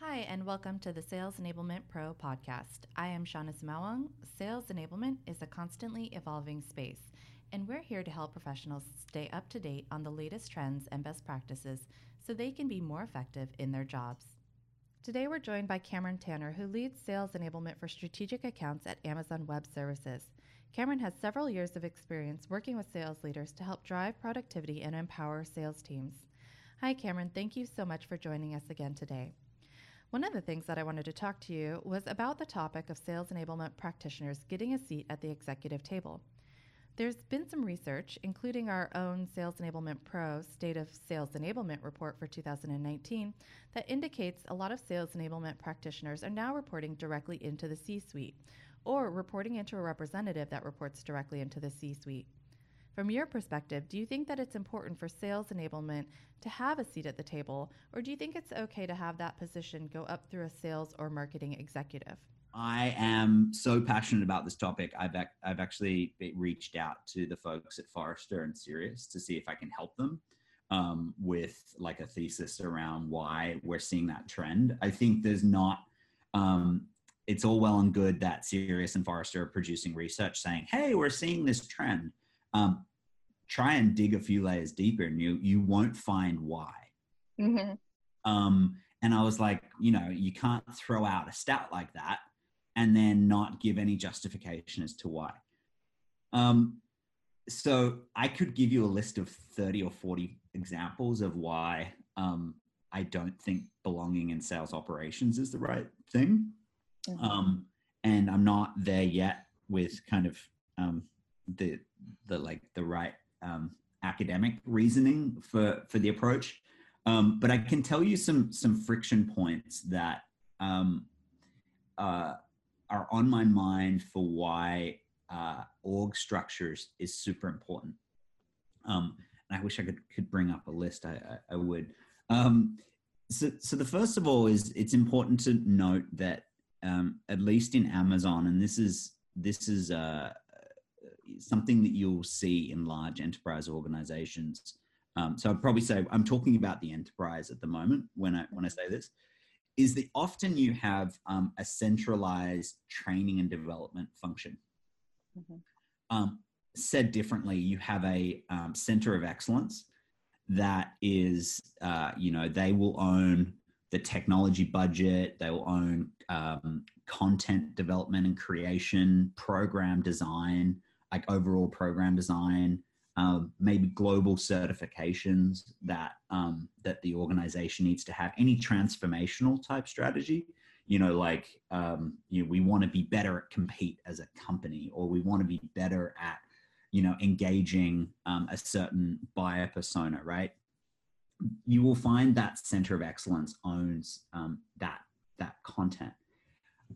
Hi, and welcome to the Sales Enablement Pro podcast. I am Shawna Sumaoang. Sales enablement is a constantly evolving space, and we're here to help professionals stay up to date on the latest trends and best practices so they can be more effective in their jobs. Today, we're joined by Cameron Tanner, who leads sales enablement for strategic accounts at Amazon Web Services. Cameron has several years of experience working with sales leaders to help drive productivity and empower sales teams. Hi, Cameron. Thank you so much for joining us again today. One of the things that I wanted to talk to you was about the topic of sales enablement practitioners getting a seat at the executive table. There's been some research, including our own Sales Enablement Pro State of Sales Enablement report for 2019, that indicates a lot of sales enablement practitioners are now reporting directly into the C suite or reporting into a representative that reports directly into the C suite. From your perspective, do you think that it's important for sales enablement to have a seat at the table, or do you think it's okay to have that position go up through a sales or marketing executive? I am so passionate about this topic. I've, I've actually reached out to the folks at Forrester and Sirius to see if I can help them um, with like a thesis around why we're seeing that trend. I think there's not, um, it's all well and good that Sirius and Forrester are producing research saying, hey, we're seeing this trend um, try and dig a few layers deeper and you you won't find why mm-hmm. um, and i was like you know you can't throw out a stat like that and then not give any justification as to why um, so i could give you a list of 30 or 40 examples of why um, i don't think belonging in sales operations is the right thing mm-hmm. um, and i'm not there yet with kind of um, the the like the right um, academic reasoning for for the approach. Um, but I can tell you some some friction points that um, uh, are on my mind for why uh, org structures is super important. Um, and I wish I could could bring up a list. I I, I would. Um, so so the first of all is it's important to note that um, at least in Amazon, and this is this is uh, something that you'll see in large enterprise organizations. Um, so I'd probably say I'm talking about the enterprise at the moment when I when I say this, is that often you have um, a centralized training and development function. Mm-hmm. Um, said differently, you have a um, center of excellence that is, uh, you know, they will own the technology budget, they will own um, content development and creation, program design, like overall program design, um, maybe global certifications that um, that the organization needs to have. Any transformational type strategy, you know, like um, you know, we want to be better at compete as a company, or we want to be better at you know engaging um, a certain buyer persona, right? You will find that center of excellence owns um, that that content.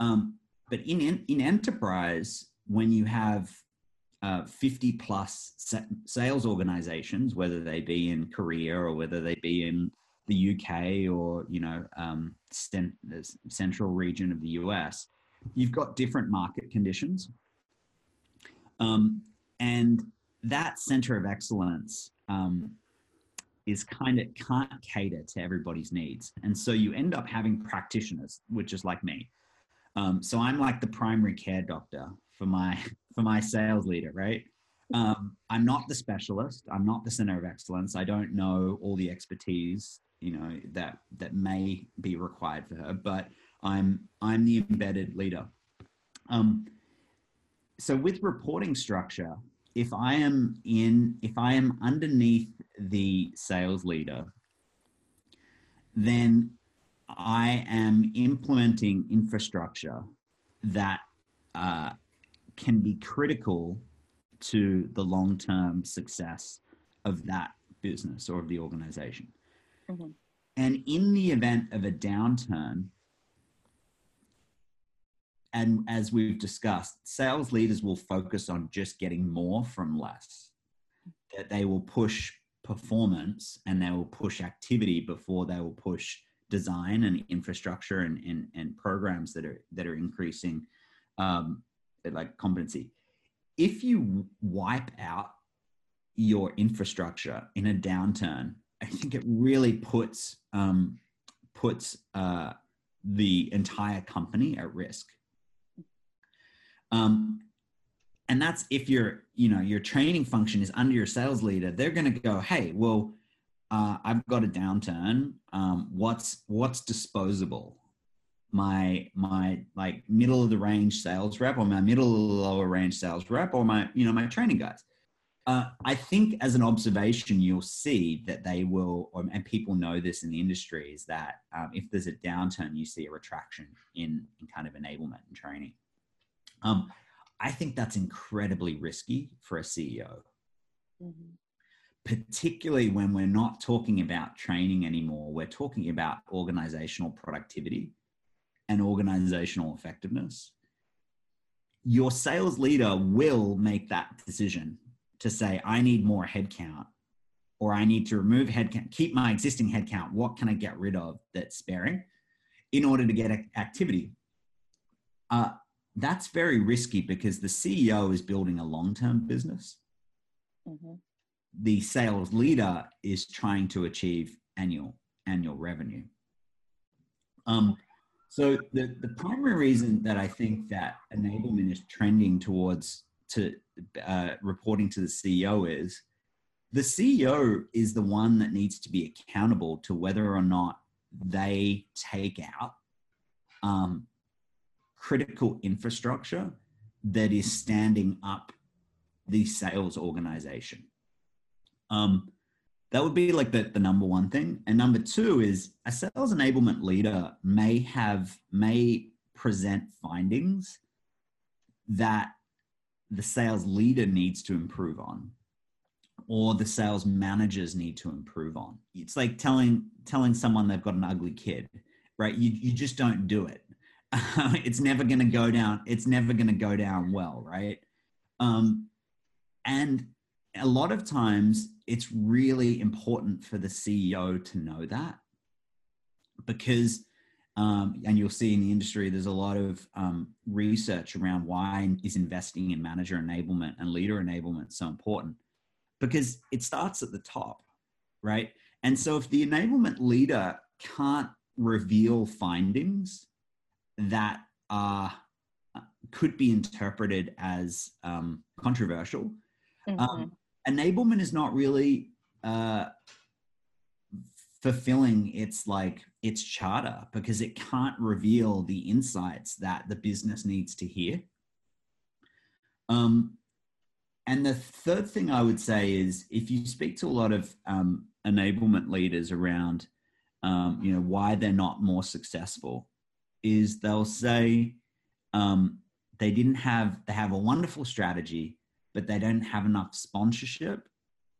Um, but in in enterprise, when you have uh, 50 plus sales organizations, whether they be in Korea or whether they be in the UK or you know um, the central region of the US, you've got different market conditions, um, and that center of excellence um, is kind of can't cater to everybody's needs, and so you end up having practitioners, which is like me. Um, so I'm like the primary care doctor for my for my sales leader, right? Um, I'm not the specialist. I'm not the center of excellence. I don't know all the expertise, you know, that that may be required for her. But I'm I'm the embedded leader. Um, so with reporting structure, if I am in, if I am underneath the sales leader, then I am implementing infrastructure that uh, can be critical to the long term success of that business or of the organization. Mm-hmm. And in the event of a downturn, and as we've discussed, sales leaders will focus on just getting more from less. That they will push performance and they will push activity before they will push design and infrastructure and, and, and programs that are that are increasing um, like competency. If you wipe out your infrastructure in a downturn, I think it really puts um, puts uh, the entire company at risk. Um, and that's if your you know your training function is under your sales leader they're going to go hey well uh, i've got a downturn um, what's what's disposable my my like middle of the range sales rep or my middle lower range sales rep or my you know my training guys uh, I think as an observation, you'll see that they will, or, and people know this in the industry, is that um, if there's a downturn, you see a retraction in, in kind of enablement and training. Um, I think that's incredibly risky for a CEO, mm-hmm. particularly when we're not talking about training anymore. We're talking about organizational productivity and organizational effectiveness. Your sales leader will make that decision to say, I need more headcount or I need to remove headcount, keep my existing headcount. What can I get rid of that's sparing in order to get activity? Uh, that's very risky because the CEO is building a long term business. Mm-hmm. The sales leader is trying to achieve annual annual revenue. Um, so the, the primary reason that I think that enablement is trending towards to uh, reporting to the CEO is the CEO is the one that needs to be accountable to whether or not they take out um, critical infrastructure that is standing up the sales organization. Um, that would be like the, the number one thing. And number two is a sales enablement leader may have, may present findings that the sales leader needs to improve on or the sales managers need to improve on. It's like telling telling someone they've got an ugly kid right? You, you just don't do it. It's never going to go down it's never going to go down well right? Um, and a lot of times it's really important for the ceo to know that because um, and you'll see in the industry there's a lot of um, research around why is investing in manager enablement and leader enablement so important because it starts at the top right and so if the enablement leader can't reveal findings that are uh, could be interpreted as um, controversial mm-hmm. Um, enablement is not really uh, fulfilling its like its charter because it can't reveal the insights that the business needs to hear. Um, and the third thing I would say is if you speak to a lot of um, enablement leaders around, um, you know, why they're not more successful, is they'll say um, they didn't have they have a wonderful strategy, but they don't have enough sponsorship,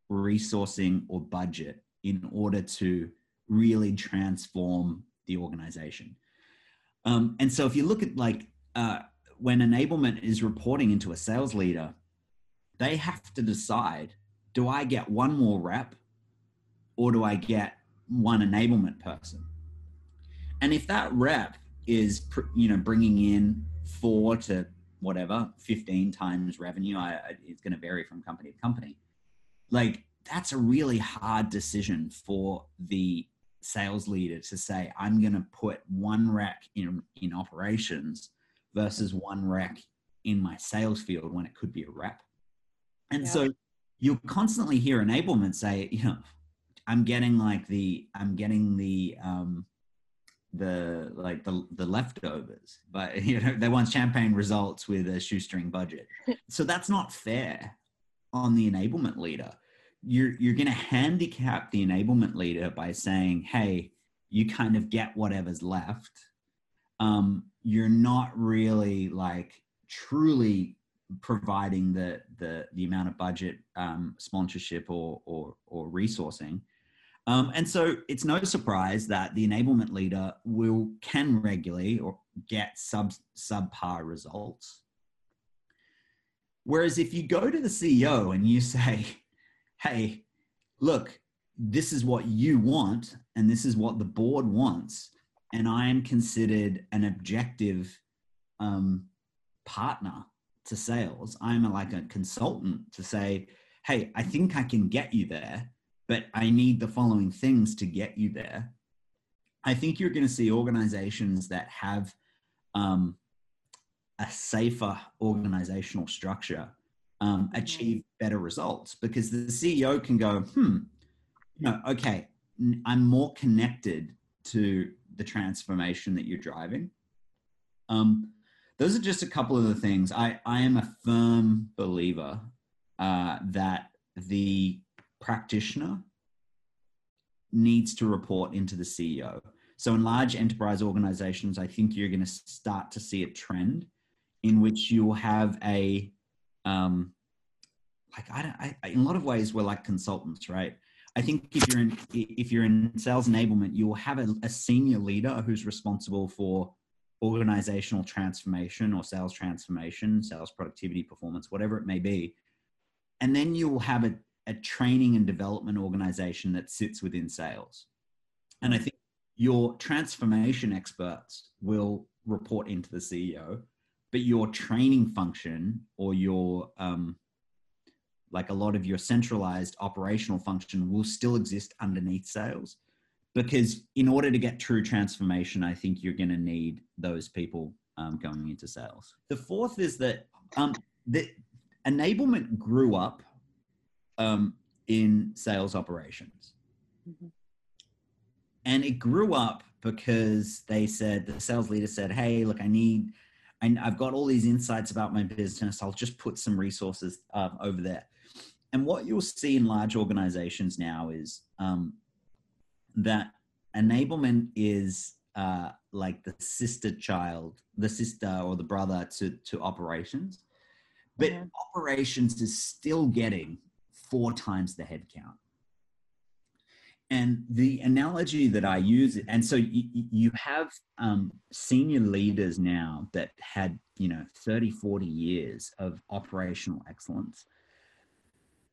resourcing, or budget in order to really transform the organization. Um, and so if you look at like uh, when enablement is reporting into a sales leader, they have to decide do I get one more rep or do I get one enablement person? And if that rep is, you know, bringing in four to whatever, 15 times revenue, I, it's going to vary from company to company. Like that's a really hard decision for the sales leader to say, I'm going to put one rack in, in operations versus one rack in my sales field when it could be a rep. And yeah. so you'll constantly hear enablement say, you know, I'm getting like the, I'm getting the, um, the like the the leftovers but you know they want champagne results with a shoestring budget so that's not fair on the enablement leader you're you're going to handicap the enablement leader by saying, "Hey, you kind of get whatever's left." Um, you're not really like truly providing the the the amount of budget um, sponsorship or or or resourcing. Um, and so it's no surprise that the enablement leader will can regularly or get sub subpar results. Whereas if you go to the CEO and you say, hey, look, this is what you want, and this is what the board wants, and I am considered an objective um, partner to sales. I'm like a consultant to say, hey, I think I can get you there, but I need the following things to get you there. I think you're going to see organizations that have um, a safer organizational structure um, achieve better results because the CEO can go, hmm, you know, okay, I'm more connected to the transformation that you're driving. Um, those are just a couple of the things. I, I am a firm believer uh, that the practitioner needs to report into the CEO. So, in large enterprise organizations, I think you're going to start to see a trend in which you'll have a, um, like I don't, I, in a lot of ways, we're like consultants, right? I think if you're in if you're in sales enablement, you will have a, a senior leader who's responsible for organizational transformation or sales transformation, sales productivity, performance, whatever it may be. And then you will have a, a training and development organization that sits within sales. And I think your transformation experts will report into the CEO, but your training function or your um, like a lot of your centralized operational function will still exist underneath sales because in order to get true transformation i think you're going to need those people um, going into sales the fourth is that um, the enablement grew up um, in sales operations mm-hmm. and it grew up because they said the sales leader said hey look i need I, have got all these insights about my business i'll just put some resources um, over there and what you'll see in large organizations now is um, that enablement is uh, like the sister child, the sister or the brother to, to operations. But mm-hmm. operations is still getting four times the headcount. And the analogy that I use, and so you, you have um, senior leaders now that had, you know, 30, 40 years of operational excellence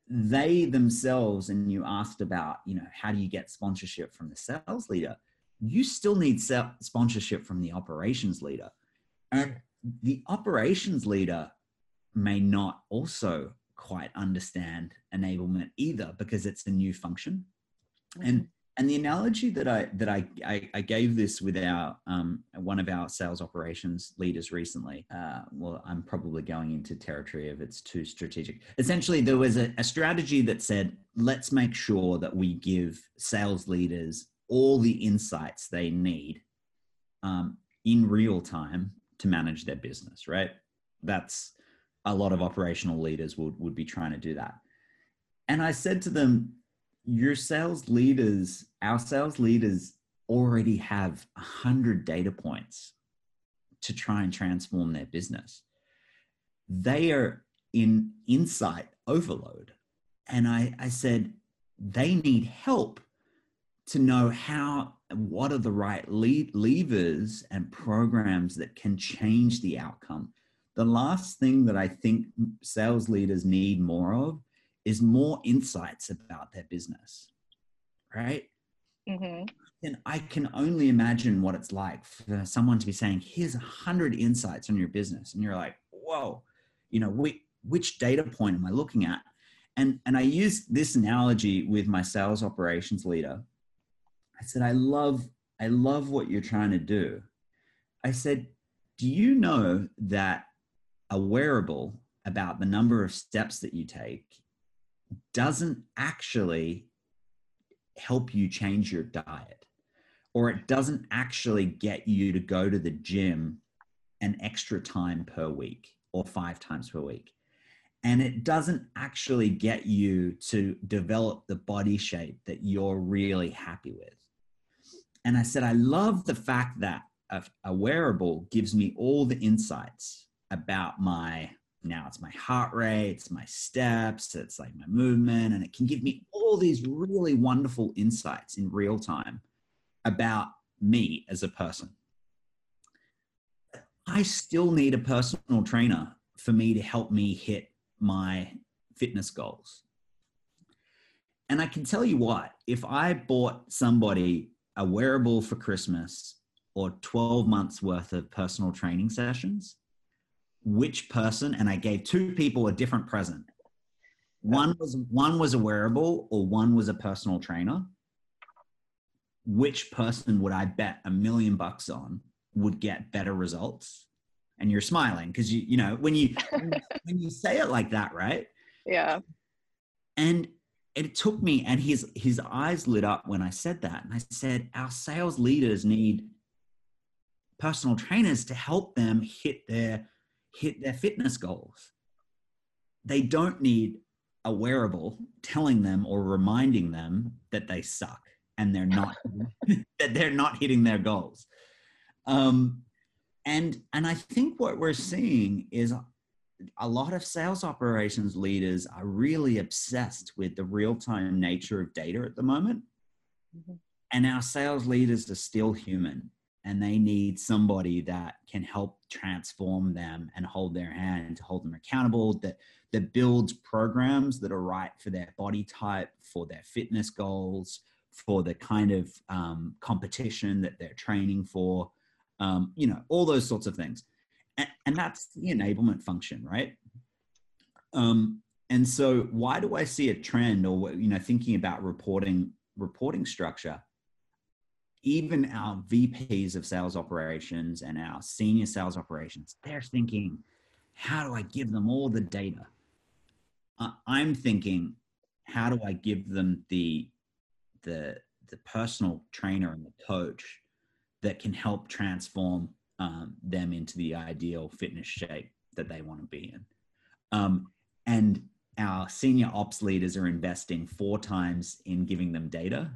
they themselves, and you asked about, you know, how do you get sponsorship from the sales leader? You still need sponsorship from the operations leader. And the operations leader may not also quite understand enablement either because it's a new function. And and the analogy that I that I I, I gave this with our um, one of our sales operations leaders recently. Uh, well, I'm probably going into territory of it's too strategic. Essentially, there was a, a strategy that said, let's make sure that we give sales leaders all the insights they need um, in real time to manage their business. Right? That's a lot of mm. operational leaders would would be trying to do that. And I said to them, your sales leaders, our sales leaders already have 100 data points to try and transform their business. They are in insight overload. And I, I said, they need help to know how, what are the right levers and programs that can change the outcome. The last thing that I think sales leaders need more of is more insights about their business, right? Mm-hmm. And I can only imagine what it's like for someone to be saying, "Here's a hundred insights on your business," and you're like, "Whoa, you know, which, which data point am I looking at?" And and I used this analogy with my sales operations leader. I said, "I love I love what you're trying to do." I said, "Do you know that a wearable about the number of steps that you take doesn't actually help you change your diet or it doesn't actually get you to go to the gym an extra time per week or five times per week. And it doesn't actually get you to develop the body shape that you're really happy with. And i said i love the fact that a, wearable gives me all the insights about my now it's my heart rate, it's my steps, it's like my movement, and it can give me all these really wonderful insights in real time about me as a person. I still need a personal trainer for me to help me hit my fitness goals. And I can tell you what, if I bought somebody a wearable for Christmas or 12 months worth of personal training sessions, which person, and I gave two people a different present. One was one was a wearable, or one was a personal trainer. which person would I bet a million bucks on would get better results? And you're smiling because you, you know, when you when you say it like that, right? Yeah. And it took me, and his his eyes lit up when I said that. And I said, our sales leaders need personal trainers to help them hit their hit their fitness goals. They don't need a wearable telling them or reminding them that they suck and they're not that they're not hitting their goals. Um, and and I think what we're seeing is a lot of sales operations leaders are really obsessed with the real time nature of data at the moment. Mm-hmm. And our sales leaders are still human and they need somebody that can help transform them and hold their hand to hold them accountable that that builds programs that are right for their body type for their fitness goals for the kind of um, competition that they're training for um, you know all those sorts of things. And, and that's the enablement function right? Um, and so why do i see a trend or you know thinking about reporting reporting structure even our VPs of sales operations and our senior sales operations, they're thinking, how do I give them all the data? I'm thinking, how do I give them the the the personal trainer and the coach that can help transform um, them into the ideal fitness shape that they want to be in? Um, and our senior ops leaders are investing four times in giving them data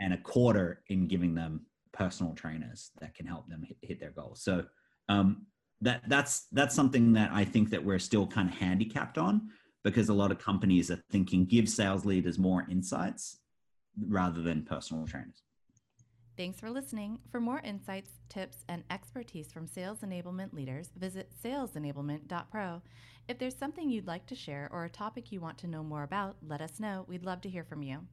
and a quarter in giving them personal trainers that can help them hit, hit their goals. So um, that that's that's something that I think that we're still kind of handicapped on because a lot of companies are thinking give sales leaders more insights rather than personal trainers. Thanks for listening. For more insights, tips, and expertise from sales enablement leaders, visit salesenablement.pro. If there's something you'd like to share or a topic you want to know more about, let us know. We'd love to hear from you.